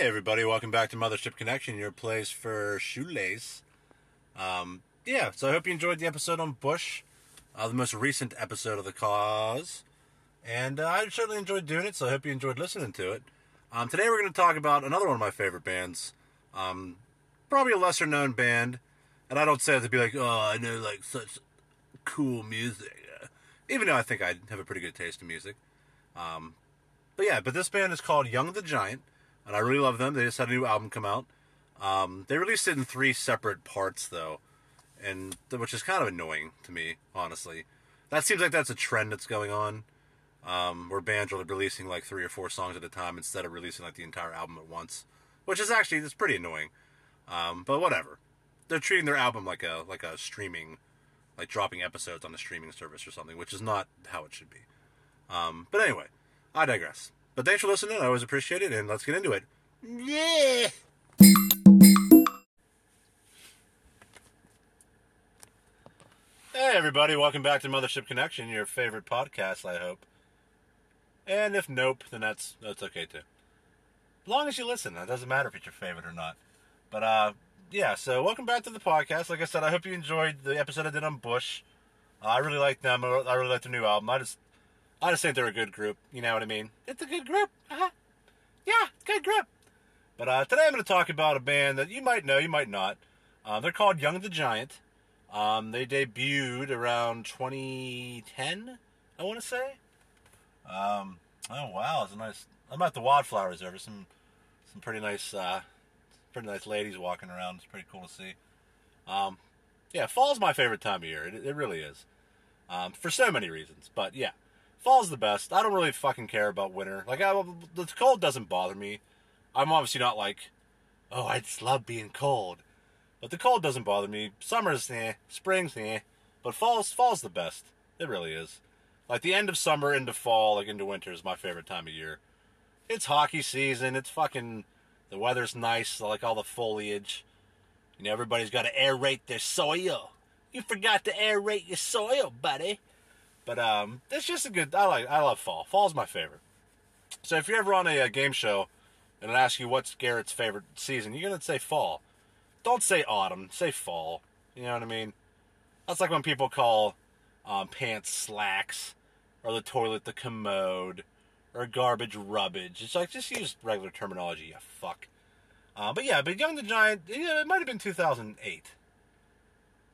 Hey everybody, welcome back to Mothership Connection, your place for shoelace. Um, yeah, so I hope you enjoyed the episode on Bush, uh, the most recent episode of the cause, and uh, I certainly enjoyed doing it. So I hope you enjoyed listening to it. Um, today we're going to talk about another one of my favorite bands, um, probably a lesser known band, and I don't say it to be like, oh, I know like such cool music, uh, even though I think I have a pretty good taste in music. Um, but yeah, but this band is called Young the Giant, and I really love them. They just had a new album come out. Um, they released it in three separate parts though, and which is kind of annoying to me, honestly. That seems like that's a trend that's going on, um, where bands are releasing like three or four songs at a time instead of releasing like the entire album at once, which is actually it's pretty annoying. Um, but whatever, they're treating their album like a like a streaming, like dropping episodes on a streaming service or something, which is not how it should be. Um, but anyway, I digress. But thanks for listening. I always appreciate it, and let's get into it. Yeah. Hey, everybody. Welcome back to Mothership Connection, your favorite podcast, I hope. And if nope, then that's that's okay too. As long as you listen, it doesn't matter if it's your favorite or not. But uh, yeah. So welcome back to the podcast. Like I said, I hope you enjoyed the episode I did on Bush. I really like them. I really like their new album. I just I just think they're a good group. You know what I mean? It's a good group. Uh-huh. Yeah, good group. But uh, today I'm going to talk about a band that you might know, you might not. Uh, they're called Young the Giant. Um, they debuted around 2010, I want to say. Um, oh wow, it's a nice. I'm at the Wildflower Reserve. Some some pretty nice, uh, pretty nice ladies walking around. It's pretty cool to see. Um, yeah, fall's my favorite time of year. It, it really is. Um, for so many reasons, but yeah, fall's the best. I don't really fucking care about winter. Like, I, the cold doesn't bother me. I'm obviously not like, oh, I just love being cold. But the cold doesn't bother me. Summer's eh, spring's eh, but fall's fall's the best. It really is. Like the end of summer into fall, like into winter is my favorite time of year. It's hockey season. It's fucking the weather's nice. I like all the foliage. You know, everybody's got to aerate their soil. You forgot to aerate your soil, buddy. But um, it's just a good. I like. I love fall. Fall's my favorite. So if you're ever on a, a game show and it asks you what's Garrett's favorite season, you're gonna say fall. Don't say autumn. Say fall. You know what I mean? That's like when people call um, pants slacks, or the toilet the commode, or garbage rubbish. It's like just use regular terminology. You fuck. Uh, but yeah, but Young the Giant. it might have been 2008.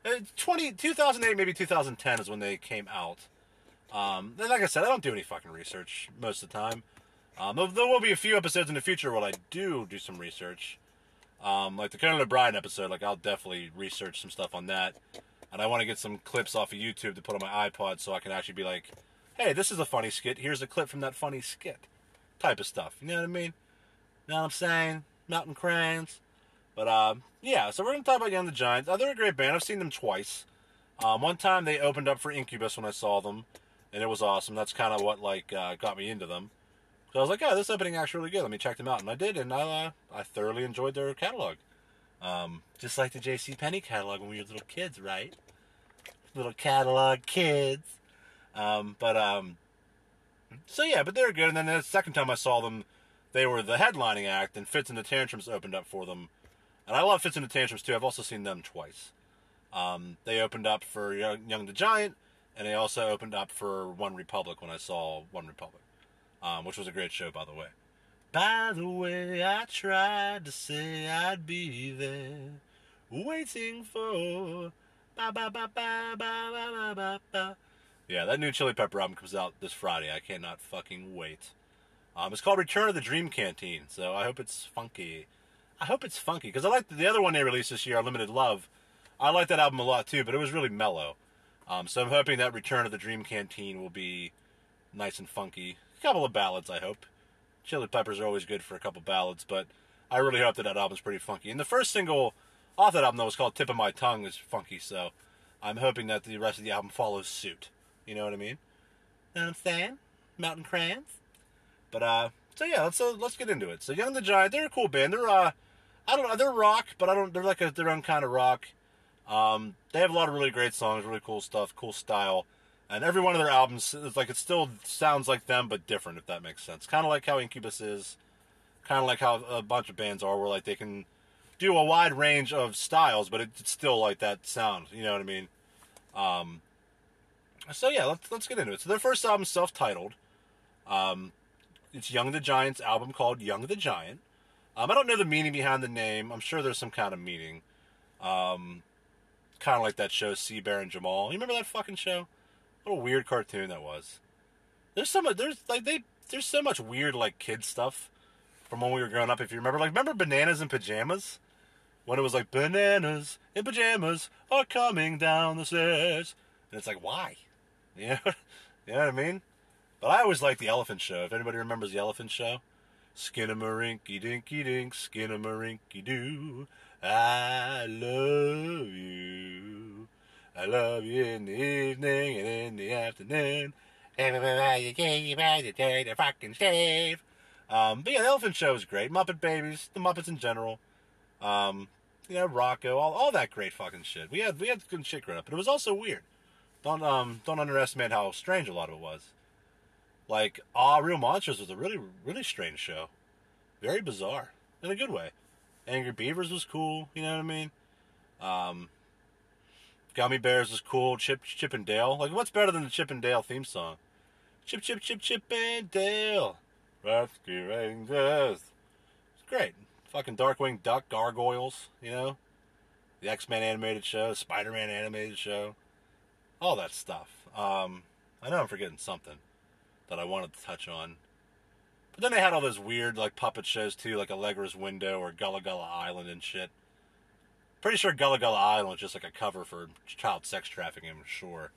Uh, 20, 2008, maybe 2010 is when they came out. Um, like I said, I don't do any fucking research most of the time. Um, there will be a few episodes in the future where I do do some research. Um, like the Conan O'Brien episode, like I'll definitely research some stuff on that. And I want to get some clips off of YouTube to put on my iPod so I can actually be like, hey, this is a funny skit. Here's a clip from that funny skit. Type of stuff. You know what I mean? You Know what I'm saying? Mountain Cranes. But, uh, yeah, so we're going to talk about Young the Giants. Uh, they're a great band. I've seen them twice. Um, one time they opened up for Incubus when I saw them and it was awesome. That's kind of what like uh, got me into them. So I was like, "Oh, this opening act's really good. Let me check them out," and I did, and I uh, I thoroughly enjoyed their catalog. Um, just like the J.C. Penney catalog when we were little kids, right? Little catalog kids. Um, but um, so yeah, but they're good. And then the second time I saw them, they were the headlining act, and Fitz and the Tantrums opened up for them. And I love Fitz and the Tantrums too. I've also seen them twice. Um, they opened up for Young, Young the Giant, and they also opened up for One Republic when I saw One Republic, um, which was a great show, by the way. By the way, I tried to say I'd be there, waiting for. Ba, ba, ba, ba, ba, ba, ba, ba. Yeah, that new Chili Pepper album comes out this Friday. I cannot fucking wait. Um, it's called Return of the Dream Canteen, so I hope it's funky. I hope it's funky because I like the other one they released this year, Limited Love. I like that album a lot too, but it was really mellow. Um, so I'm hoping that Return of the Dream Canteen will be nice and funky. A couple of ballads, I hope. Chili Peppers are always good for a couple ballads, but I really hope that that album's pretty funky. And the first single off that album, though, was called Tip of My Tongue, is funky, so I'm hoping that the rest of the album follows suit. You know what I mean? Know what I'm saying? Mountain Crayons. But, uh, so yeah, let's, uh, let's get into it. So Young the Giant, they're a cool band. They're, uh, I don't know, they're rock, but I don't, they're like a, their own kind of rock. Um, they have a lot of really great songs, really cool stuff, cool style, and every one of their albums is like it still sounds like them but different, if that makes sense. Kind of like how Incubus is, kind of like how a bunch of bands are, where like they can do a wide range of styles, but it's still like that sound. You know what I mean? Um, so yeah, let's let's get into it. So their first album, self-titled. Um, it's Young the Giant's album called Young the Giant. Um, I don't know the meaning behind the name. I'm sure there's some kind of meaning. Um, kind of like that show, C-Bear and Jamal. You remember that fucking show? What a weird cartoon that was. There's so much. There's like they. There's so much weird like kid stuff from when we were growing up. If you remember, like remember Bananas and Pajamas, when it was like Bananas in Pajamas are coming down the stairs, and it's like why, yeah, you know what I mean? But I always liked the Elephant Show. If anybody remembers the Elephant Show, Skinnamarink dinky dink, skinnamarink doo. I love you. I love you in the evening and in the afternoon. Everybody gave you to fucking shave. Um, but yeah, the Elephant Show is great. Muppet Babies, the Muppets in general. Um, you know, Rocko, all, all that great fucking shit. We had we had good shit growing up, but it was also weird. Don't um don't underestimate how strange a lot of it was. Like, Ah, Real Monsters was a really really strange show, very bizarre in a good way. Angry Beavers was cool, you know what I mean? Um, Gummy Bears was cool. Chip Chip and Dale, like what's better than the Chip and Dale theme song? Chip Chip Chip Chip and Dale. Rescue Rangers. It's great. Fucking Darkwing Duck, Gargoyles, you know? The X Men animated show, Spider Man animated show. All that stuff. Um, I know I'm forgetting something that I wanted to touch on. But then they had all those weird, like, puppet shows too, like Allegra's Window or Gullah Gullah Island and shit. Pretty sure Gullah Gullah Island was just like a cover for child sex trafficking, I'm sure.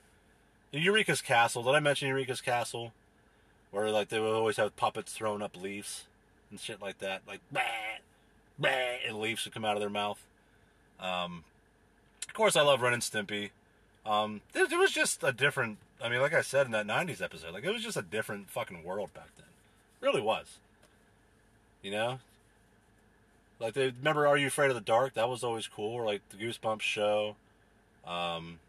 Eureka's Castle. Did I mention Eureka's Castle? Where like they would always have puppets throwing up leaves and shit like that, like bah, bah, and leaves would come out of their mouth. Um, of course, I love and Stimpy. Um, it, it was just a different. I mean, like I said in that '90s episode, like it was just a different fucking world back then. Really was. You know, like they remember Are You Afraid of the Dark? That was always cool. Or like the Goosebumps show. Um,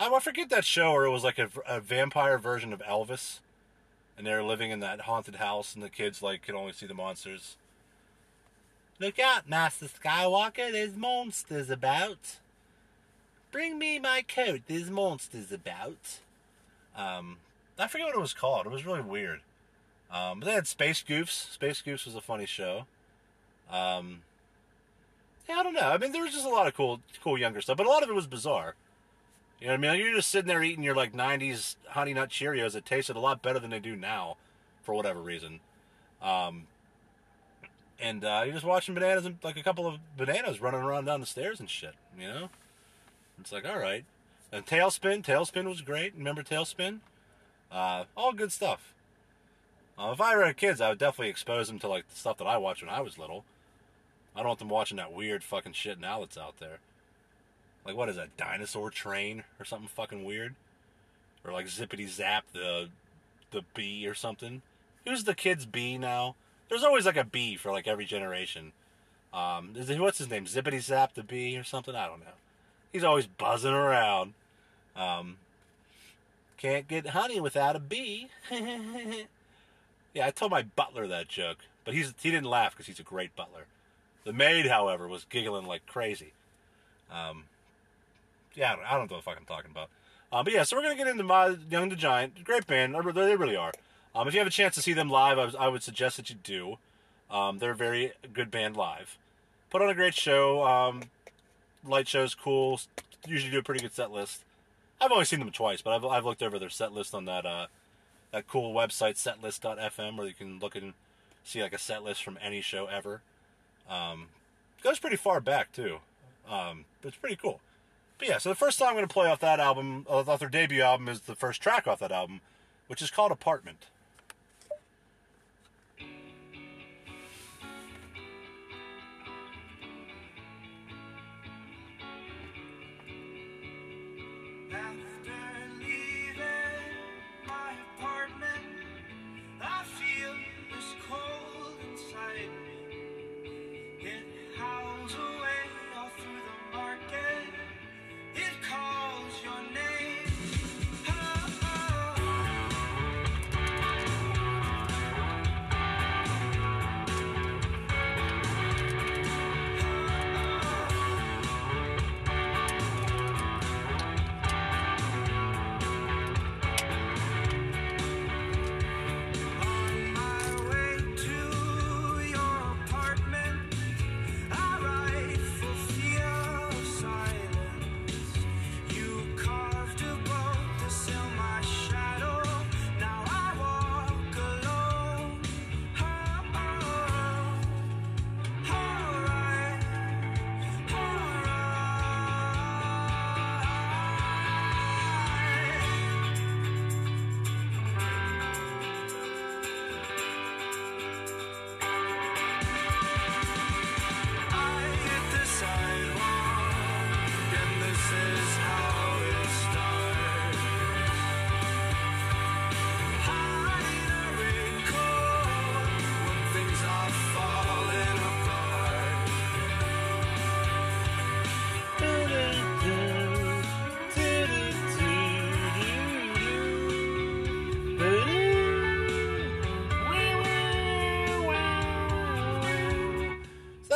I, forget that show where it was like a, a vampire version of Elvis and they're living in that haunted house, and the kids like can only see the monsters. Look out, Master Skywalker! There's monsters about. Bring me my coat. There's monsters about. Um, I forget what it was called. It was really weird. Um, but they had Space Goofs. Space Goofs was a funny show. Um, yeah, I don't know. I mean, there was just a lot of cool, cool younger stuff, but a lot of it was bizarre. You know what I mean? You're just sitting there eating your like '90s Honey Nut Cheerios It tasted a lot better than they do now, for whatever reason. Um, and uh, you're just watching bananas and like a couple of bananas running around down the stairs and shit. You know, it's like all right. And Tailspin, TaleSpin was great. Remember TaleSpin? Uh, all good stuff. Uh, if I were kids, I would definitely expose them to like the stuff that I watched when I was little. I don't want them watching that weird fucking shit now that's out there. Like what is that? Dinosaur Train or something fucking weird? Or like Zippity Zap the the bee or something? Who's the kid's bee now? There's always like a bee for like every generation. Um, is it, what's his name? Zippity Zap the bee or something? I don't know. He's always buzzing around. Um, can't get honey without a bee. yeah, I told my butler that joke, but he's he didn't laugh because he's a great butler. The maid, however, was giggling like crazy. Um, yeah, I don't, I don't know what the fuck I'm talking about. Um, but yeah, so we're gonna get into my Young the Giant. Great band, they really are. Um, if you have a chance to see them live, I, was, I would suggest that you do. Um, they're a very good band live. Put on a great show. Um, light show's cool. Usually do a pretty good set list. I've only seen them twice, but I've, I've looked over their set list on that uh, that cool website setlist.fm where you can look and see like a set list from any show ever. Um, goes pretty far back too. Um, but it's pretty cool. But yeah, so the first song I'm going to play off that album, off their debut album, is the first track off that album, which is called Apartment.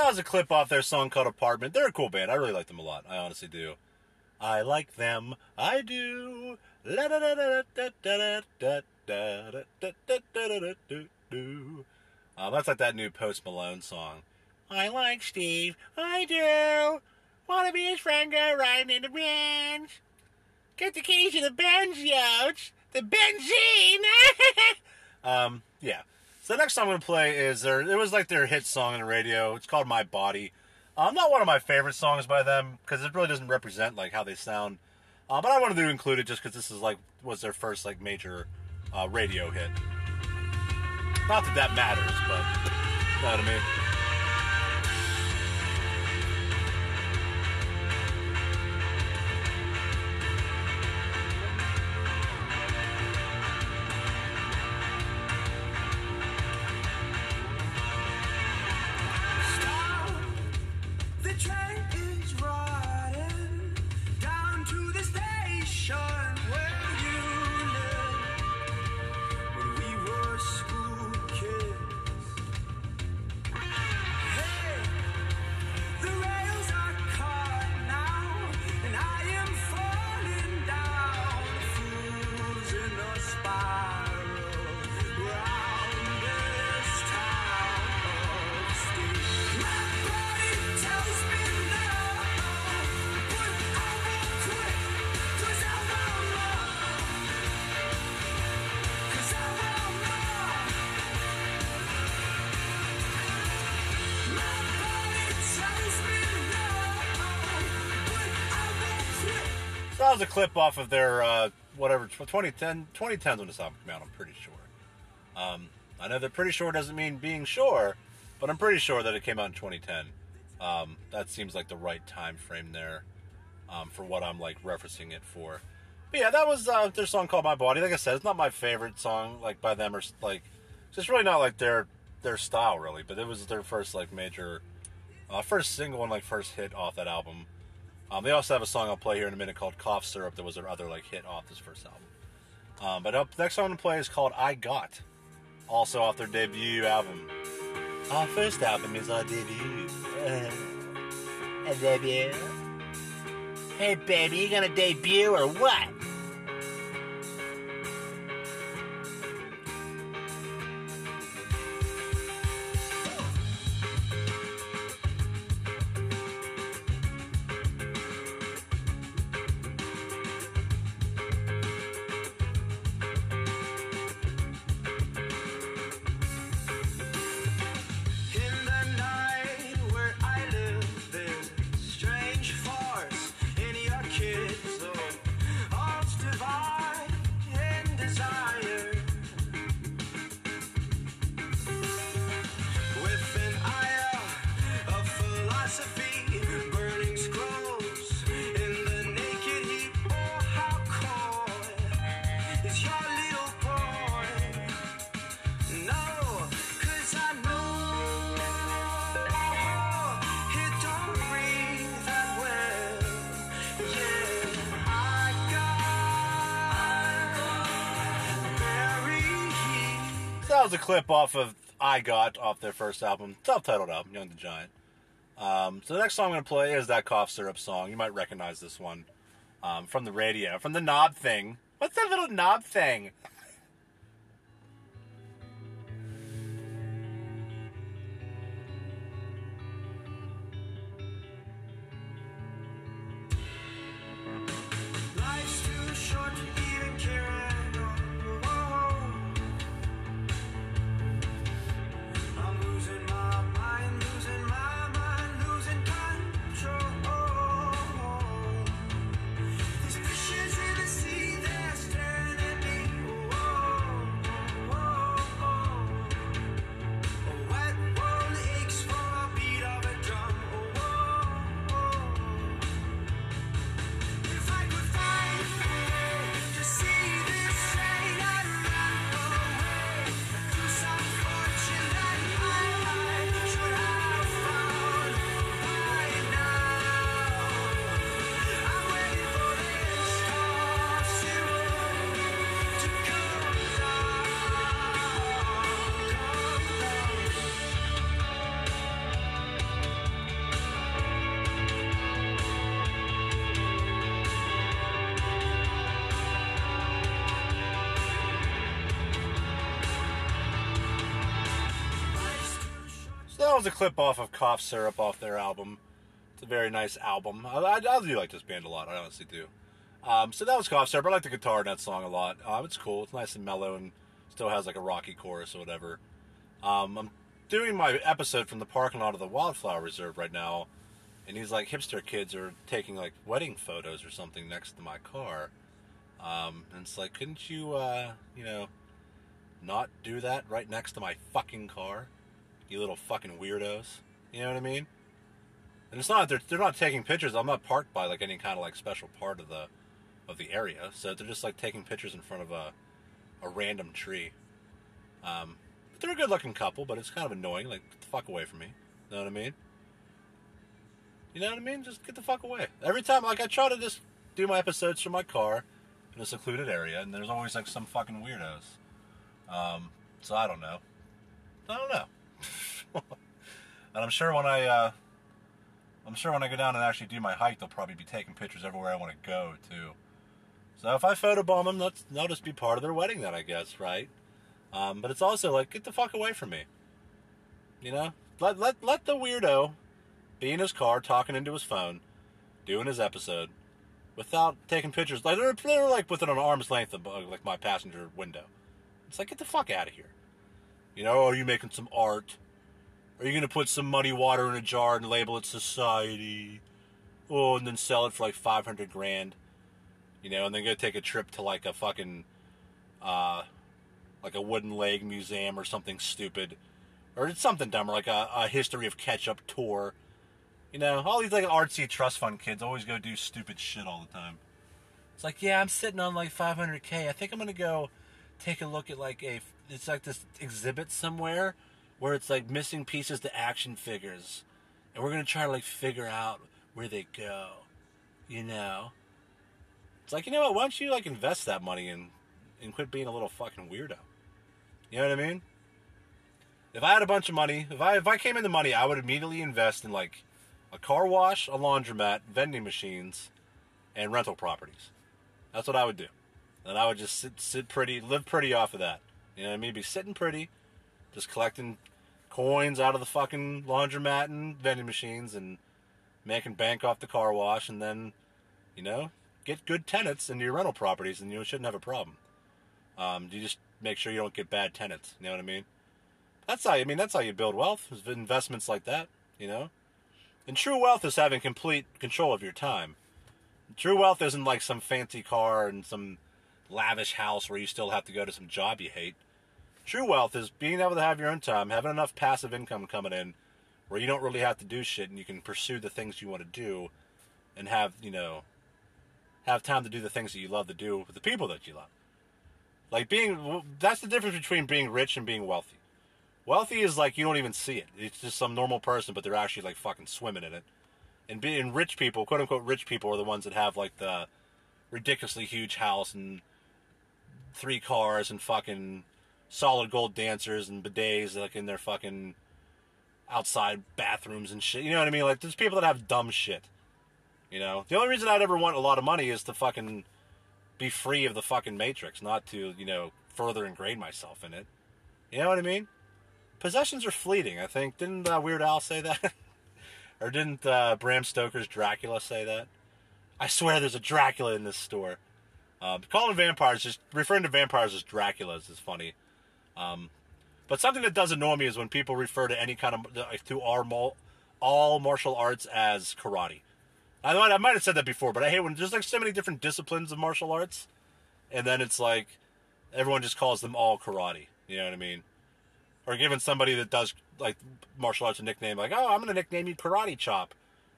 That was a clip off their song called Apartment. They're a cool band. I really like them a lot. I honestly do. I like them. I do. Um, that's like that new Post Malone song. I like Steve. I do. Wanna be his friend, go riding in the Benz. Get the keys to the Benz, Yoch. The benzene. um, yeah. So the next song I'm gonna play is their. It was like their hit song on the radio. It's called My Body. Um, not one of my favorite songs by them because it really doesn't represent like how they sound. Uh, but I wanted to include it just because this is like was their first like major uh, radio hit. Not that that matters, but you know what I mean. Was a clip off of their uh, whatever 2010 2010s when this album came out. I'm pretty sure. Um, I know that pretty sure doesn't mean being sure, but I'm pretty sure that it came out in 2010. Um, that seems like the right time frame there um, for what I'm like referencing it for. But yeah, that was uh, their song called "My Body." Like I said, it's not my favorite song like by them or like it's really not like their their style really. But it was their first like major, uh, first single and like first hit off that album. Um, they also have a song I'll play here in a minute called "Cough Syrup" that was their other like hit off this first album. Um, but up next song gonna play is called "I Got," also off their debut album. Our first album is our debut. a debut. Hey baby, you gonna debut or what? Was a clip off of I Got off their first album, self-titled album, Young the Giant. Um, so the next song I'm gonna play is that cough syrup song. You might recognize this one um, from the radio, from the knob thing. What's that little knob thing? That was a clip off of Cough Syrup off their album. It's a very nice album. I, I, I do like this band a lot. I honestly do. Um, so that was Cough Syrup. I like the guitar in that song a lot. Um, it's cool. It's nice and mellow and still has like a rocky chorus or whatever. Um, I'm doing my episode from the parking lot of the Wildflower Reserve right now, and these like hipster kids are taking like wedding photos or something next to my car. Um, and it's like, couldn't you, uh, you know, not do that right next to my fucking car? You little fucking weirdos. You know what I mean? And it's not they're they're not taking pictures. I'm not parked by like any kind of like special part of the of the area, so they're just like taking pictures in front of a a random tree. Um, but they're a good looking couple, but it's kind of annoying. Like, get the fuck away from me. You know what I mean? You know what I mean? Just get the fuck away. Every time, like, I try to just do my episodes from my car in a secluded area, and there's always like some fucking weirdos. Um, so I don't know. I don't know. and I'm sure when I, uh, I'm sure when I go down and actually do my hike, they'll probably be taking pictures everywhere I want to go too. So if I photobomb them, that's that'll just be part of their wedding then, I guess, right? Um, but it's also like, get the fuck away from me. You know, let let let the weirdo be in his car talking into his phone, doing his episode, without taking pictures. Like they're they're like within an arm's length of uh, like my passenger window. It's like get the fuck out of here. You know, are you making some art? Are you gonna put some muddy water in a jar and label it society? Oh, and then sell it for like five hundred grand. You know, and then go take a trip to like a fucking, uh, like a wooden leg museum or something stupid, or it's something dumber like a, a history of ketchup tour. You know, all these like artsy trust fund kids always go do stupid shit all the time. It's like, yeah, I'm sitting on like 500k. I think I'm gonna go take a look at like a. It's like this exhibit somewhere where it's like missing pieces to action figures, and we're gonna try to like figure out where they go. You know. It's like, you know what? Why don't you like invest that money and and quit being a little fucking weirdo? You know what I mean? If I had a bunch of money, if I if I came into money, I would immediately invest in like a car wash, a laundromat, vending machines, and rental properties. That's what I would do. And I would just sit sit pretty, live pretty off of that. You know what I mean? Be sitting pretty, just collecting coins out of the fucking laundromat and vending machines and making bank off the car wash and then, you know, get good tenants into your rental properties and you shouldn't have a problem. Um, you just make sure you don't get bad tenants. You know what I mean? That's how I mean that's how you build wealth. Is investments like that. You know, and true wealth is having complete control of your time. True wealth isn't like some fancy car and some lavish house where you still have to go to some job you hate. True wealth is being able to have your own time, having enough passive income coming in where you don't really have to do shit and you can pursue the things you want to do and have, you know, have time to do the things that you love to do with the people that you love. Like being, that's the difference between being rich and being wealthy. Wealthy is like you don't even see it. It's just some normal person, but they're actually like fucking swimming in it. And being rich people, quote unquote rich people, are the ones that have like the ridiculously huge house and three cars and fucking solid gold dancers and bidets like in their fucking outside bathrooms and shit. You know what I mean? Like there's people that have dumb shit. You know, the only reason I'd ever want a lot of money is to fucking be free of the fucking matrix, not to you know further ingrain myself in it. You know what I mean? Possessions are fleeting. I think didn't uh, Weird Al say that, or didn't uh, Bram Stoker's Dracula say that? I swear, there's a Dracula in this store. Um, calling vampires just referring to vampires as Draculas is funny. Um, but something that does annoy me is when people refer to any kind of to our all martial arts as karate. I might, I might have said that before, but I hate when there's like so many different disciplines of martial arts, and then it's like everyone just calls them all karate. You know what I mean? Or giving somebody that does like martial arts a nickname, like, oh, I'm gonna nickname you Karate Chop,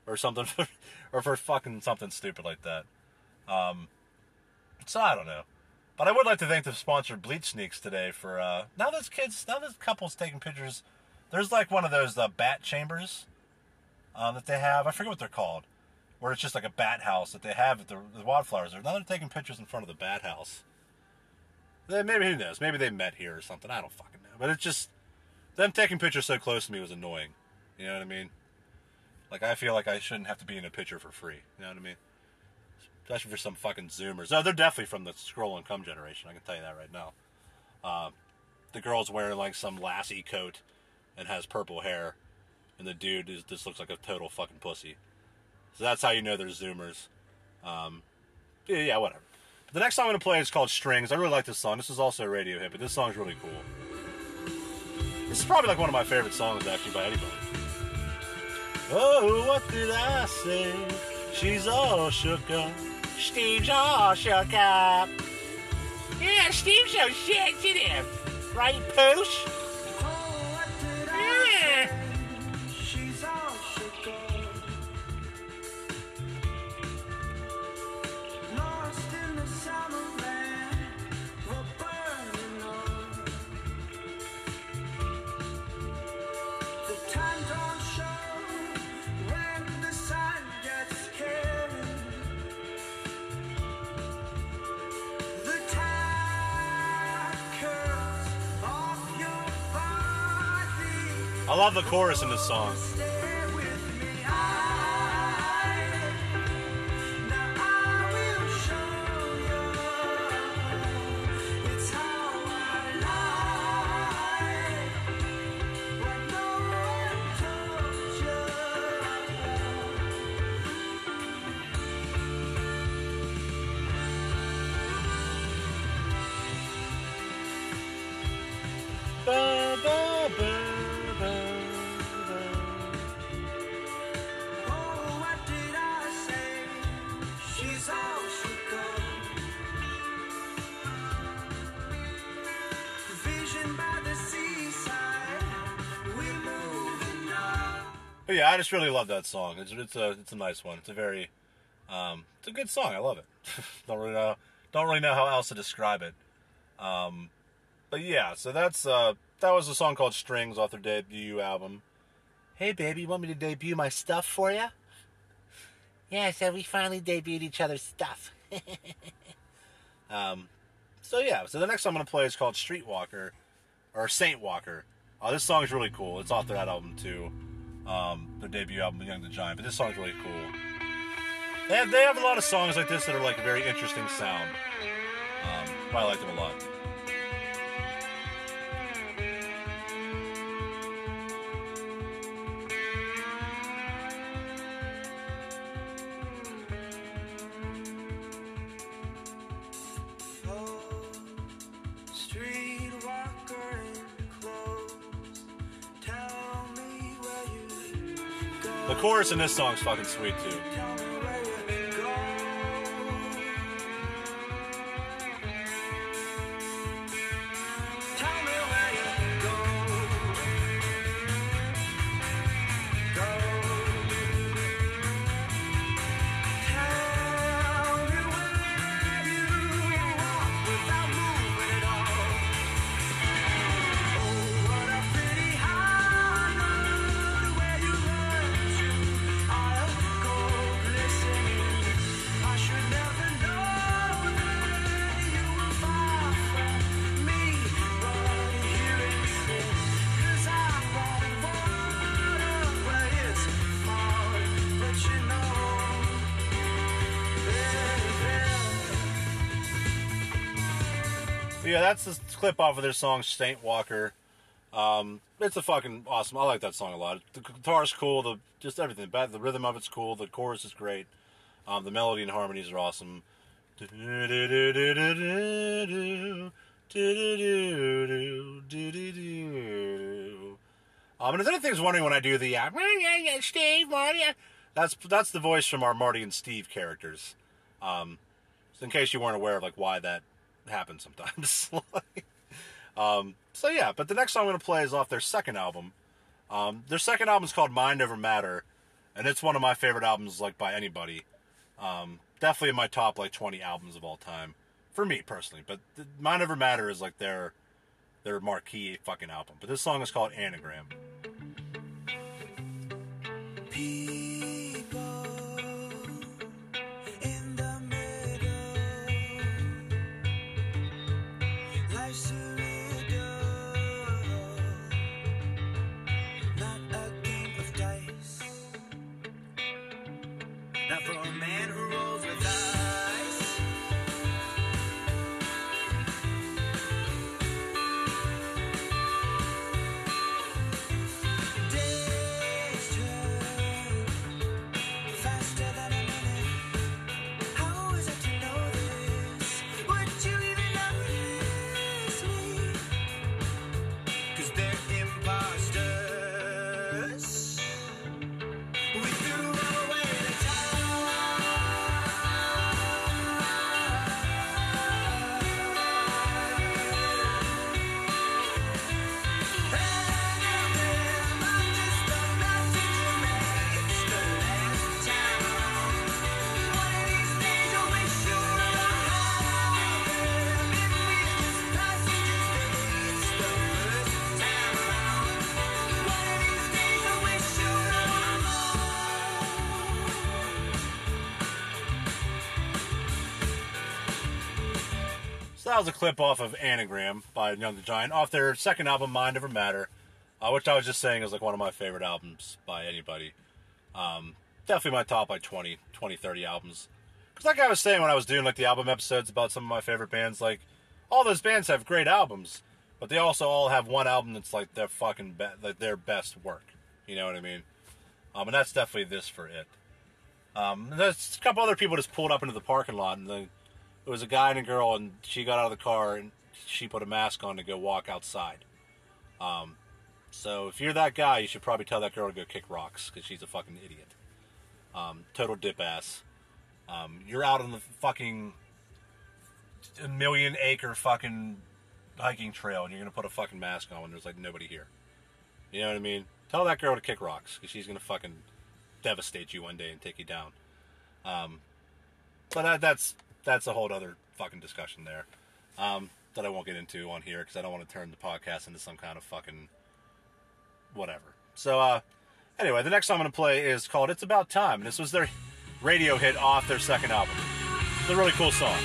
or something, or for fucking something stupid like that. Um, so I don't know. But I would like to thank the sponsor Bleach Sneaks today for uh, now there's kids now there's couples taking pictures. There's like one of those uh, bat chambers uh, that they have. I forget what they're called, where it's just like a bat house that they have at the, the wildflowers. Now they're taking pictures in front of the bat house. Maybe who knows? Maybe they met here or something. I don't fucking know. But it's just them taking pictures so close to me was annoying. You know what I mean? Like I feel like I shouldn't have to be in a picture for free. You know what I mean? Especially for some fucking Zoomers. No, they're definitely from the scroll and come generation. I can tell you that right now. Uh, the girl's wearing like some lassie coat and has purple hair, and the dude is, just looks like a total fucking pussy. So that's how you know they're Zoomers. Um, yeah, yeah, whatever. The next song I'm gonna play is called Strings. I really like this song. This is also a radio hit, but this song's really cool. This is probably like one of my favorite songs actually by anybody. Oh, what did I say? She's all shook up. Steve's all shook up. Yeah, Steve's so sensitive. Right, Poosh? What did I Yeah. I love the chorus in this song. Just really love that song. It's, it's a it's a nice one. It's a very um, it's a good song. I love it. don't really know don't really know how else to describe it. Um, but yeah, so that's uh, that was a song called Strings off their debut album. Hey baby, you want me to debut my stuff for you? Yeah, so we finally debuted each other's stuff. um, so yeah, so the next song I'm gonna play is called Streetwalker or Saint Walker. Oh, this song is really cool. It's off that album too um, their debut album, Young the Giant. But this song's really cool. They have, they have a lot of songs like this that are like a very interesting sound. Um, I like them a lot. The chorus in this song's fucking sweet too. Clip off of their song Saint Walker. Um, it's a fucking awesome. I like that song a lot. The guitar's cool. The just everything. The rhythm of it's cool. The chorus is great. Um, the melody and harmonies are awesome. Um, and if anything's wondering when I do the uh, Steve Marty, that's that's the voice from our Marty and Steve characters. Um, so in case you weren't aware of like why that happens sometimes. um, so yeah, but the next song I'm gonna play is off their second album. Um, their second album is called Mind Over Matter, and it's one of my favorite albums like by anybody. Um, definitely in my top like 20 albums of all time for me personally. But Mind Over Matter is like their their marquee fucking album. But this song is called Anagram. People that was a clip off of Anagram by Young the Giant off their second album, Mind Over Matter, uh, which I was just saying is like one of my favorite albums by anybody. Um, definitely my top like 20, 20, 30 albums. Because like I was saying when I was doing like the album episodes about some of my favorite bands, like all those bands have great albums, but they also all have one album that's like their fucking be- like their best work. You know what I mean? Um, and that's definitely this for it. Um, there's a couple other people just pulled up into the parking lot, and then it was a guy and a girl, and she got out of the car and she put a mask on to go walk outside. Um, so if you're that guy, you should probably tell that girl to go kick rocks because she's a fucking idiot. Um, total dip ass. Um, you're out on the fucking million acre fucking hiking trail, and you're gonna put a fucking mask on when there's like nobody here. You know what I mean? Tell that girl to kick rocks because she's gonna fucking devastate you one day and take you down. Um, but that, that's that's a whole other fucking discussion there um, that I won't get into on here because I don't want to turn the podcast into some kind of fucking whatever. So uh, anyway, the next song I'm gonna play is called "It's About Time." This was their radio hit off their second album. It's a really cool song.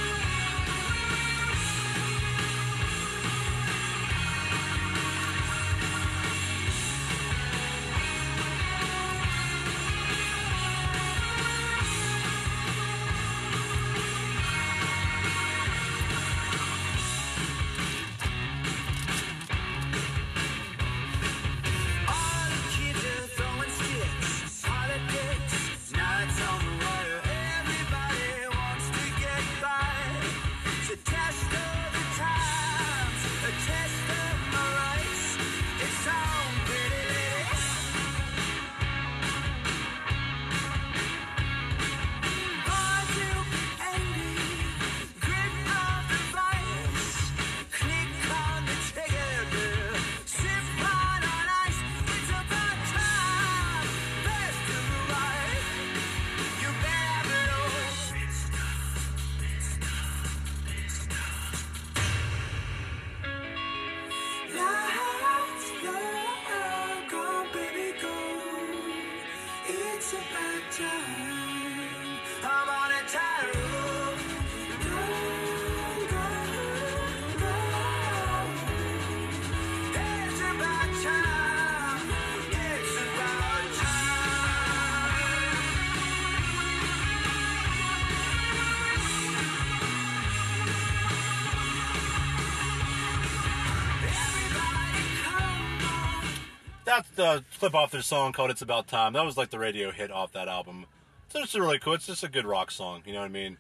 The clip off their song called "It's About Time." That was like the radio hit off that album. So it's really cool. It's just a good rock song. You know what I mean?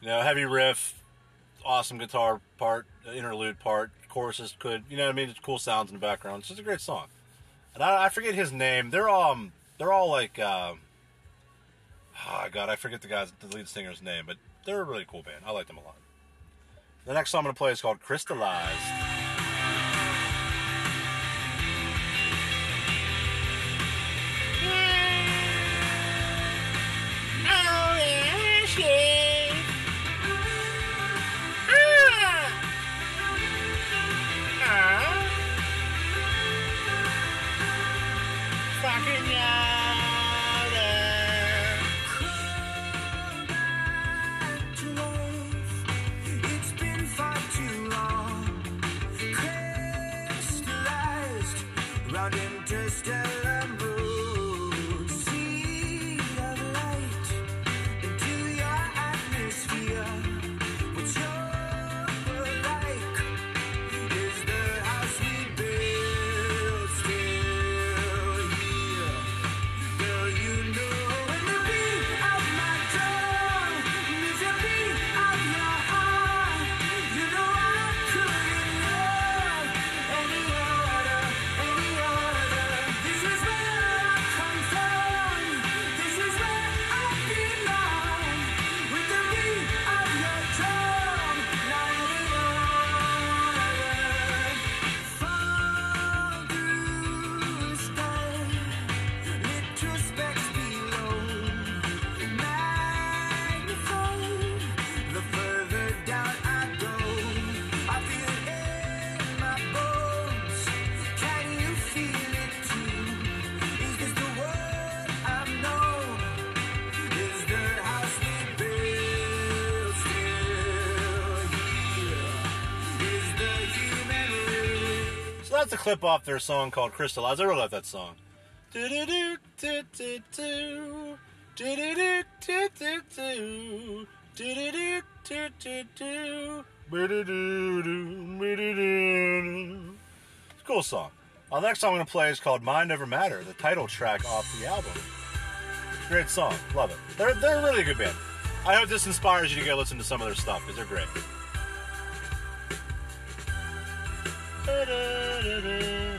You know, heavy riff, awesome guitar part, interlude part, chorus is good. You know what I mean? It's cool sounds in the background. It's just a great song. And I, I forget his name. They're um, they're all like, uh, oh god, I forget the guy's the lead singer's name, but they're a really cool band. I like them a lot. The next song I'm gonna play is called "Crystallized." That's a clip off their song called Crystallize. I really love that song. Cool song. The next song I'm going to play is called Mind Over Matter, the title track off the album. Great song. Love it. They're, they're a really good band. I hope this inspires you to go listen to some of their stuff because they're great. Does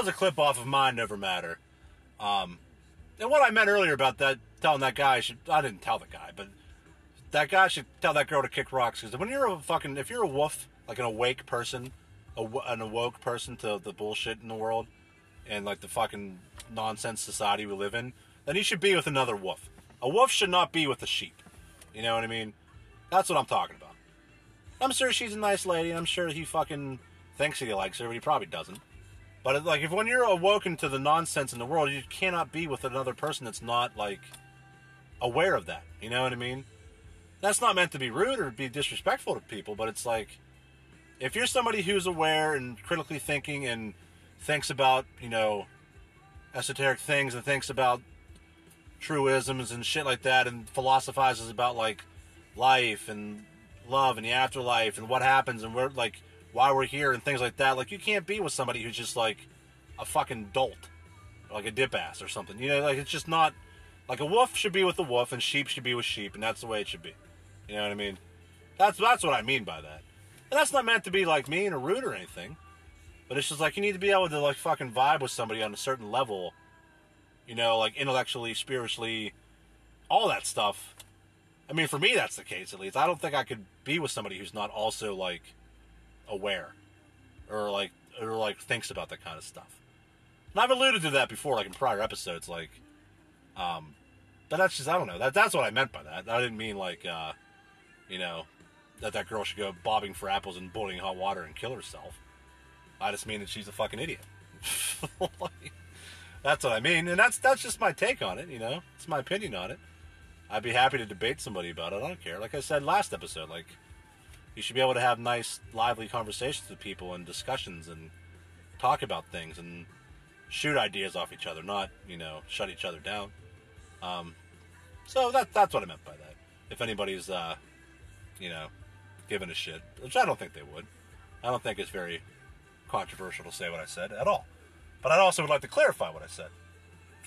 was a clip off of mine, Never Matter. Um, and what I meant earlier about that, telling that guy should, I didn't tell the guy, but that guy should tell that girl to kick rocks. Because when you're a fucking, if you're a wolf, like an awake person, a, an awoke person to the bullshit in the world and like the fucking nonsense society we live in, then you should be with another wolf. A wolf should not be with a sheep. You know what I mean? That's what I'm talking about. I'm sure she's a nice lady, and I'm sure he fucking thinks he likes her, but he probably doesn't. But like, if when you're awoken to the nonsense in the world, you cannot be with another person that's not like aware of that. You know what I mean? That's not meant to be rude or be disrespectful to people, but it's like if you're somebody who's aware and critically thinking and thinks about you know esoteric things and thinks about truisms and shit like that and philosophizes about like life and love and the afterlife and what happens and where like why we're here and things like that. Like you can't be with somebody who's just like a fucking dolt. Like a dip ass or something. You know like it's just not like a wolf should be with a wolf and sheep should be with sheep and that's the way it should be. You know what i mean? That's that's what i mean by that. And that's not meant to be like mean or rude or anything but it's just like you need to be able to like fucking vibe with somebody on a certain level you know like intellectually spiritually all that stuff. I mean for me that's the case at least. I don't think i could be with somebody who's not also like aware or like or like thinks about that kind of stuff. And i've alluded to that before like in prior episodes like um but that's just i don't know. That that's what i meant by that. I didn't mean like uh you know that that girl should go bobbing for apples and boiling hot water and kill herself. I just mean that she's a fucking idiot. Like, that's what i mean. And that's that's just my take on it you know? It's my opinion on it. I'd be happy to debate somebody about it. I don't care. Like i said last episode like you should be able to have nice, lively conversations with people and discussions and talk about things and shoot ideas off each other, not you know shut each other down. Um, so that that's what I meant by that. If anybody's uh, you know giving a shit, which I don't think they would, I don't think it's very controversial to say what I said at all. But I also would like to clarify what I said.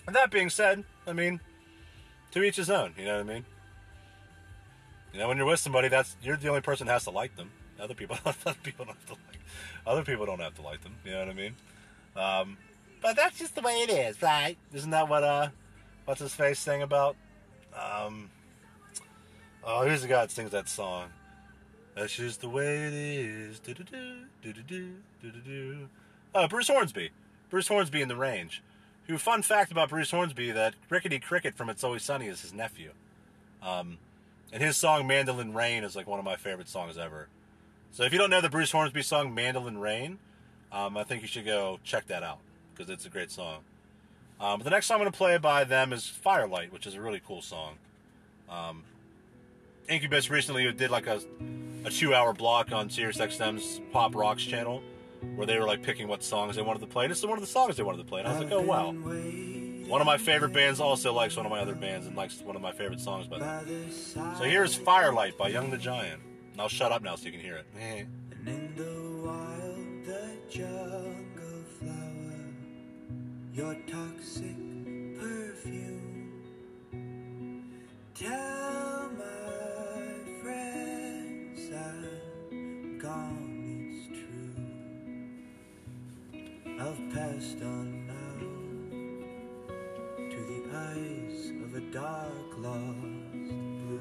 And that being said, I mean, to each his own. You know what I mean? You know, when you're with somebody, that's you're the only person that has to like them. Other people, other people don't have to like. Other people don't have to like them. You know what I mean? Um, but that's just the way it is, right? Isn't that what uh, what's his face saying about? Um, oh, who's the guy that sings that song? That's just the way it is. Do-do-do, do-do-do, do-do-do. Uh, Bruce Hornsby. Bruce Hornsby in the Range. Who? Fun fact about Bruce Hornsby that Rickety Cricket from It's Always Sunny is his nephew. Um, and his song Mandolin Rain is like one of my favorite songs ever. So if you don't know the Bruce Hornsby song Mandolin Rain, um, I think you should go check that out because it's a great song. Um, but the next song I'm going to play by them is Firelight, which is a really cool song. Um, Incubus recently did like a, a two hour block on SiriusXM's Pop Rocks channel where they were like picking what songs they wanted to play. And this is one of the songs they wanted to play. And I was like, oh wow. One of my favorite bands also likes one of my other bands and likes one of my favorite songs by them. So here's Firelight by Young the Giant. And I'll shut up now so you can hear it. And in the wild, the jungle flower, your toxic perfume. Tell my friends I'm gone, it's true. I've passed on. Dark lost blue.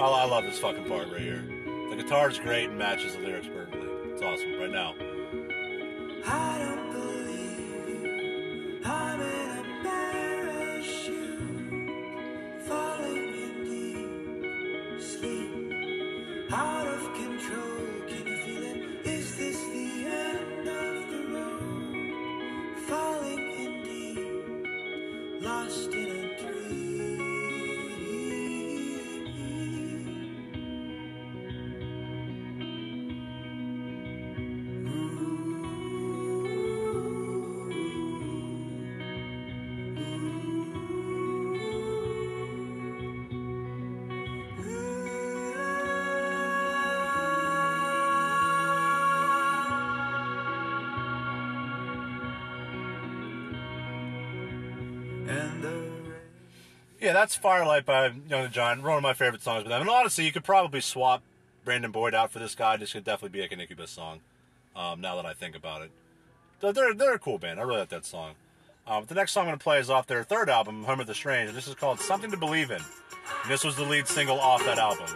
I, I love this fucking part right here. The guitar's great and matches the lyrics perfectly. It's awesome. Right now. I don't believe. I'm in that's Firelight by Young and Giant. One of my favorite songs by them. And honestly, you could probably swap Brandon Boyd out for this guy. This could definitely be like an Incubus song. Um, now that I think about it, they're they're a cool band. I really like that song. Um, the next song I'm going to play is off their third album, Home of the Strange. This is called Something to Believe in. And this was the lead single off that album.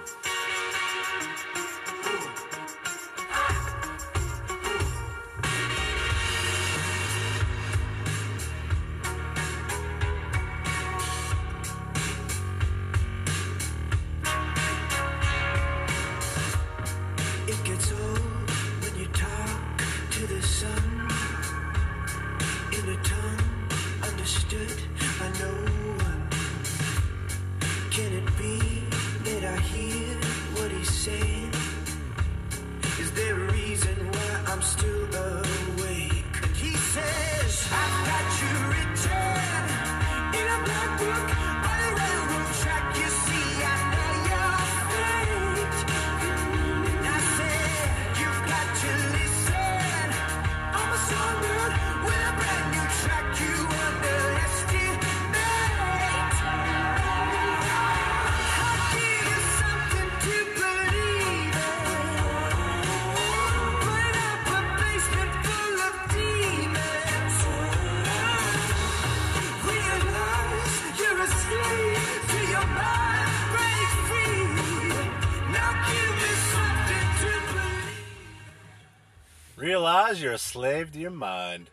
Slave to your mind.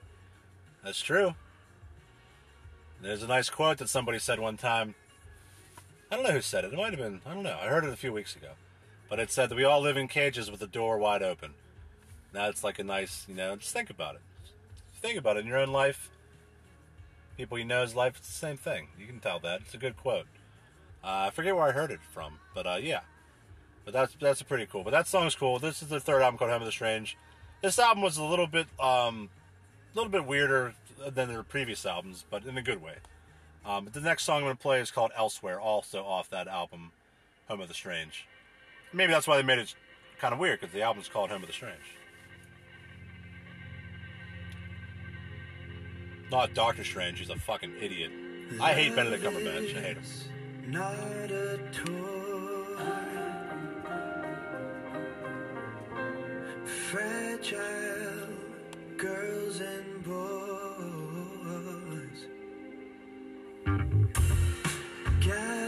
That's true. There's a nice quote that somebody said one time. I don't know who said it. It might have been, I don't know. I heard it a few weeks ago. But it said that we all live in cages with the door wide open. Now it's like a nice, you know, just think about it. Think about it in your own life. People you know's life, it's the same thing. You can tell that. It's a good quote. Uh, I forget where I heard it from, but uh, yeah. But that's that's pretty cool. But that song's cool. This is the third album called Home of the Strange. This album was a little bit um, a little bit weirder than their previous albums, but in a good way. Um, but the next song I'm going to play is called Elsewhere, also off that album, Home of the Strange. Maybe that's why they made it kind of weird because the album's called Home of the Strange. Not Doctor Strange. He's a fucking idiot. I hate Benedict Cumberbatch. I hate him. Fragile girls and boys. Gather,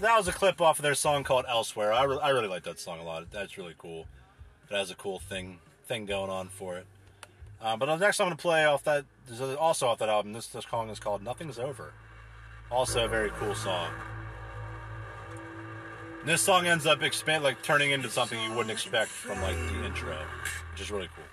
that was a clip off of their song called Elsewhere. I, re- I really like that song a lot. That's really cool. It has a cool thing thing going on for it. Uh, but the next I'm going to play off that also off that album. This this song is called Nothing's Over. Also a very cool song. And this song ends up expand like turning into something you wouldn't expect from like the intro, which is really cool.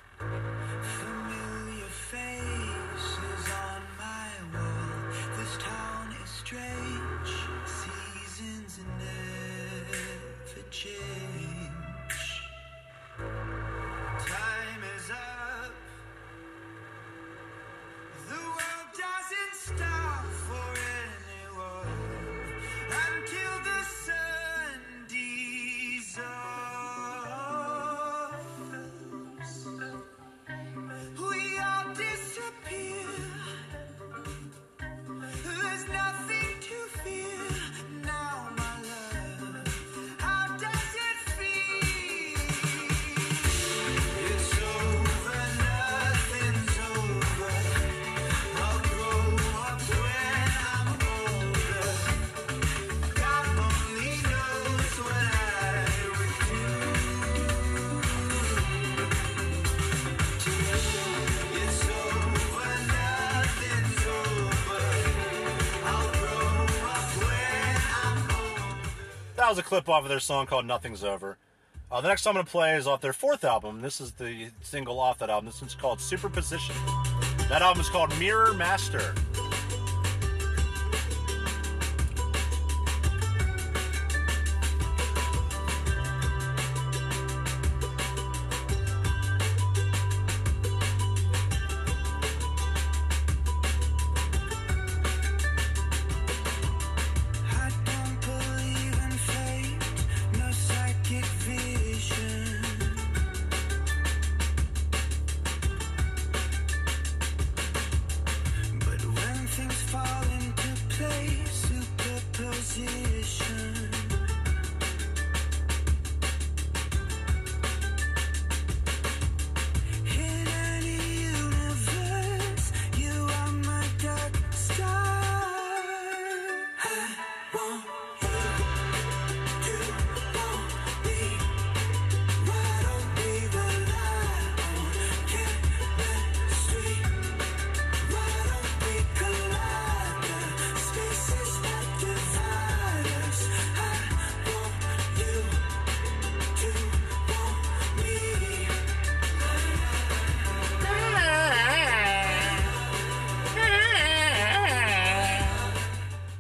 Clip off of their song called Nothing's Over. Uh, the next song I'm going to play is off their fourth album. This is the single off that album. This one's called Superposition. That album is called Mirror Master.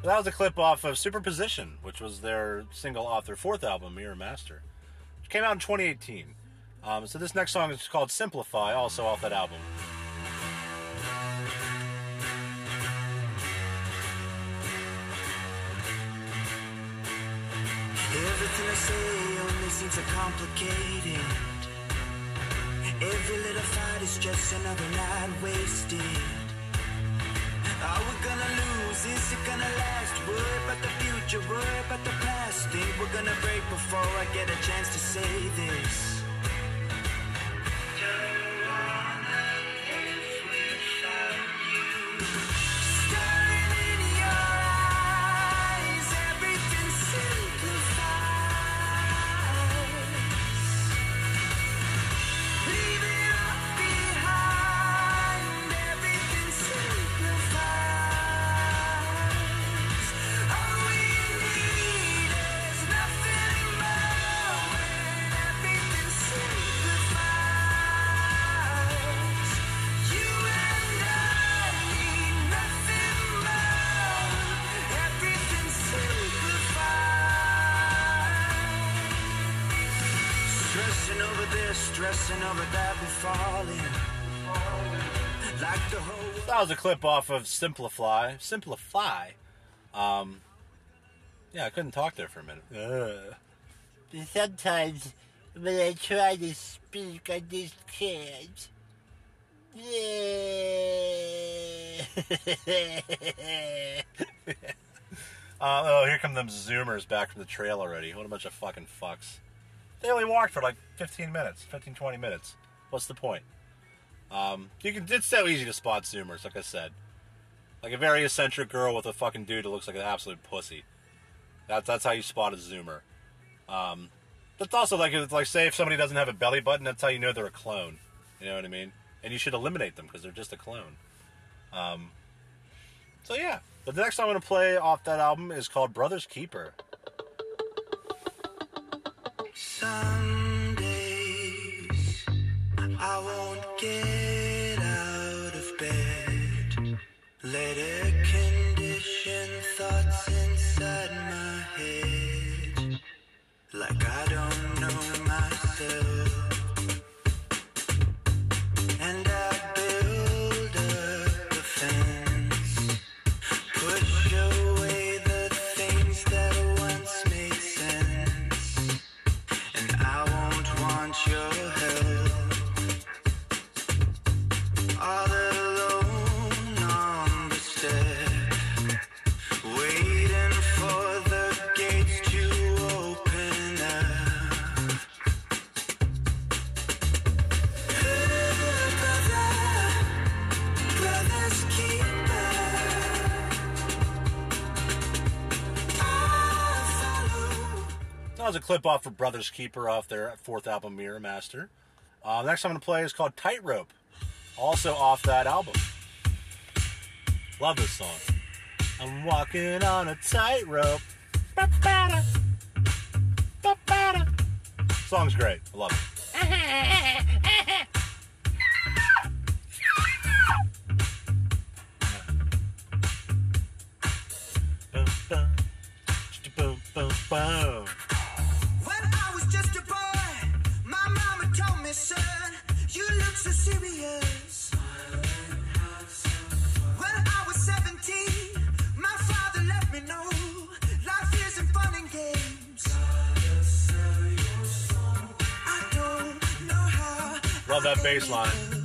That was a clip off of Superposition, which was their single off their fourth album, Mirror Master, which came out in 2018. Um, so this next song is called Simplify, also off that album. Everything I say only seems. Every little fight is just another night wasted. Is it gonna last? Worry about the future, worry about the past. Think we're gonna break before I get a chance to say this. That, we're falling. Like the whole world. That was a clip off of Simplify. Simplify. Um, yeah, I couldn't talk there for a minute. Ugh. Sometimes when I try to speak, I just can't. Uh, oh, here come them Zoomers back from the trail already. What a bunch of fucking fucks. They only walked for like 15 minutes, 15, 20 minutes. What's the point? Um, you can. It's so easy to spot Zoomers, like I said. Like a very eccentric girl with a fucking dude who looks like an absolute pussy. That's that's how you spot a zoomer. Um, but also like like say if somebody doesn't have a belly button, that's how you know they're a clone. You know what I mean? And you should eliminate them because they're just a clone. Um, so yeah. But the next song I'm gonna play off that album is called Brothers Keeper. Some days I won't get out of bed. Let air clip off of Brothers Keeper off their fourth album, Mirror Master. Uh, next I'm going to play is called Tightrope, also off that album. Love this song. I'm walking on a tightrope. Song's great. I love it. that bass line.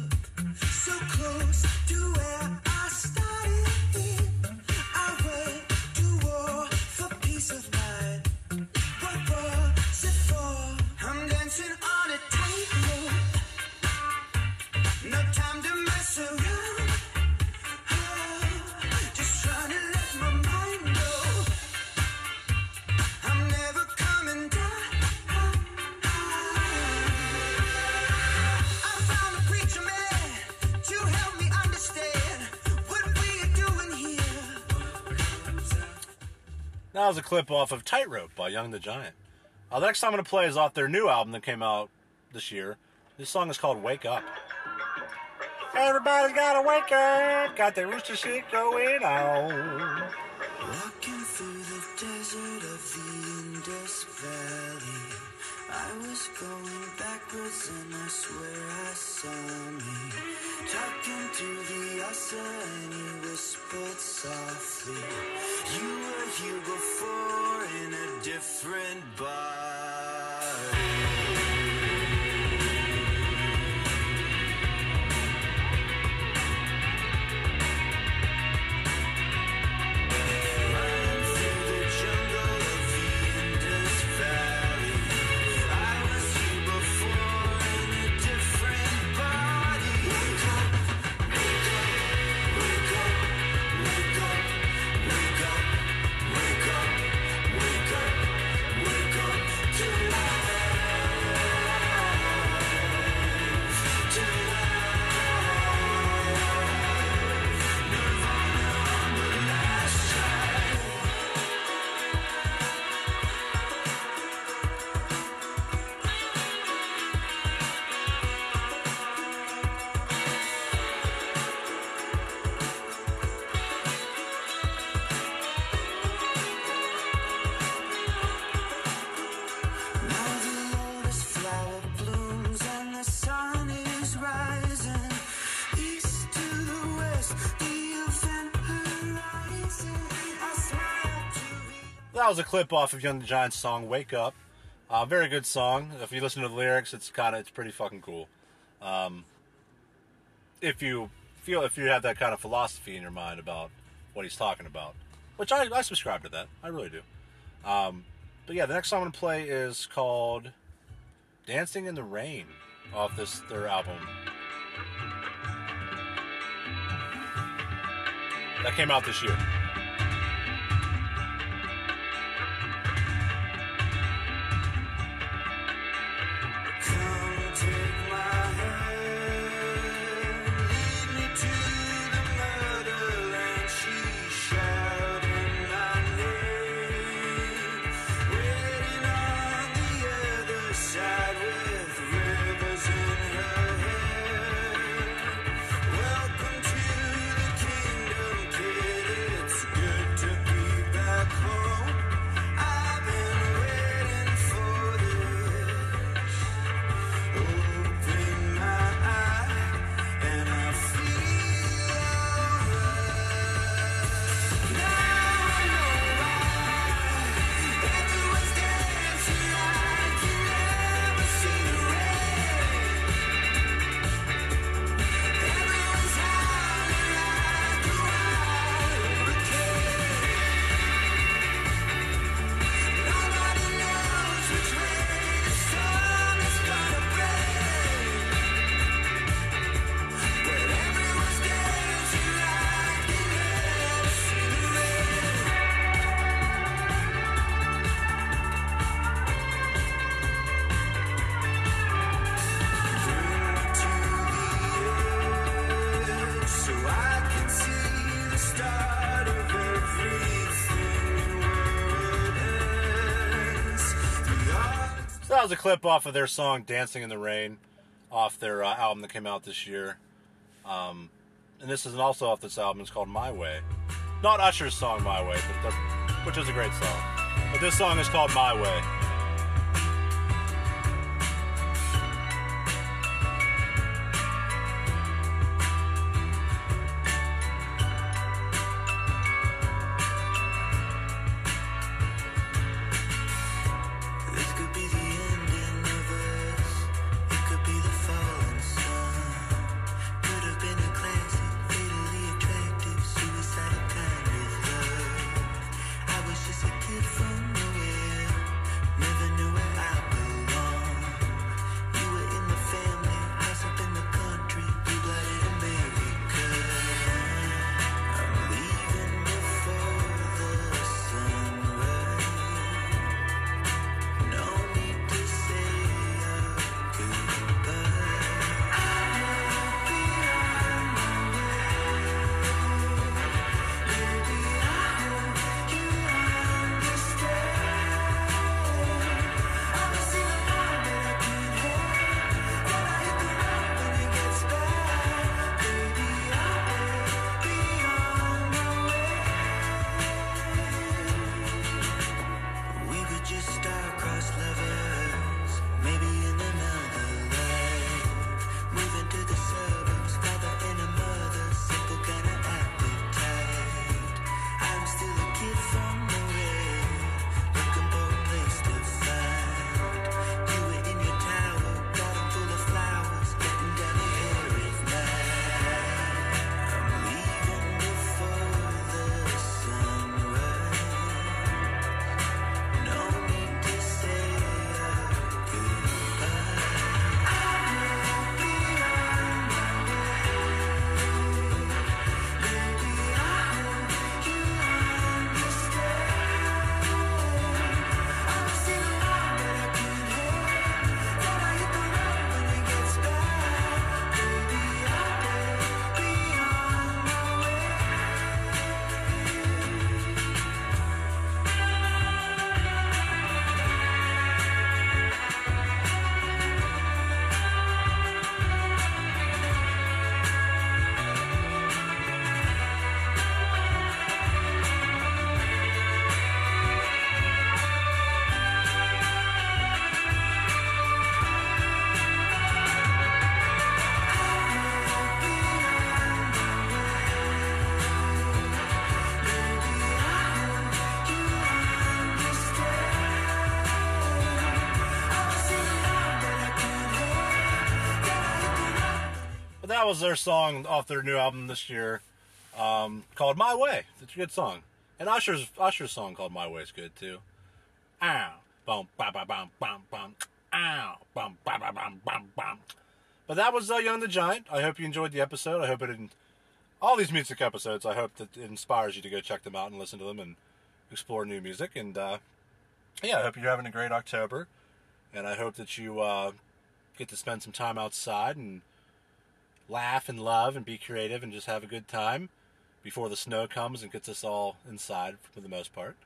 That was a clip off of Tightrope by Young the Giant. Uh, the next song I'm going to play is off their new album that came out this year. This song is called Wake Up. Everybody's got to wake up. Got their rooster shit going on. Walking through the desert of the Indus Valley. I was going backwards and I swear I saw me. Talking to the Asa and he whispered softly. You here before in a different body. That was a clip off of Young the Giant's song Wake Up. Uh, very good song. If you listen to the lyrics, it's kind of it's pretty fucking cool. Um, if you feel if you have that kind of philosophy in your mind about what he's talking about, which I, I subscribe to that, I really do. Um, but yeah, the next song I'm gonna play is called "Dancing in the Rain" off this their album. That came out this year. That was a clip off of their song "Dancing in the Rain," off their uh, album that came out this year. Um, and this is also off this album. It's called "My Way." Not Usher's song "My Way," but which is a great song. But this song is called "My Way." That was their song off their new album this year, um, called "My Way." It's a good song, and Usher's Usher's song called "My Way" is good too. Ow, bum, ba, ba, bum, bum, bum. Ow, bum, ba, ba, bum, bum, bum. But that was uh, Young the Giant. I hope you enjoyed the episode. I hope it. All these music episodes, I hope that it inspires you to go check them out and listen to them and explore new music. And uh, yeah, I hope you're having a great October. And I hope that you uh, get to spend some time outside and laugh and love and be creative and just have a good time before the snow comes and gets us all inside for the most part.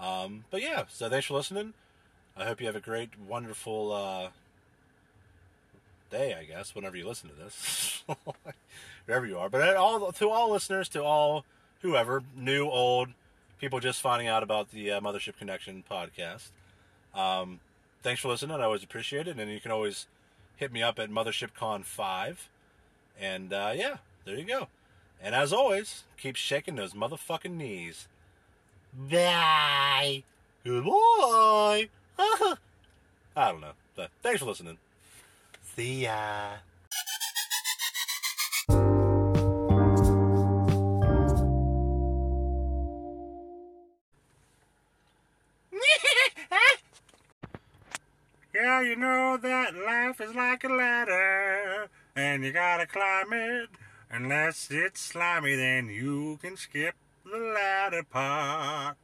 Um, but yeah, so thanks for listening. I hope you have a great, wonderful uh, day, I guess, whenever you listen to this, wherever you are. But all to all listeners, to all whoever, new, old, people just finding out about the uh, Mothership Connection podcast. Um, thanks for listening. I always appreciate it, and you can always hit me up at MothershipCon5. And uh, yeah, there you go. And as always, keep shaking those motherfucking knees. Bye. Goodbye. I don't know. But thanks for listening. See ya. Yeah, you know that life is like a you gotta climb it. Unless it's slimy, then you can skip the ladder part.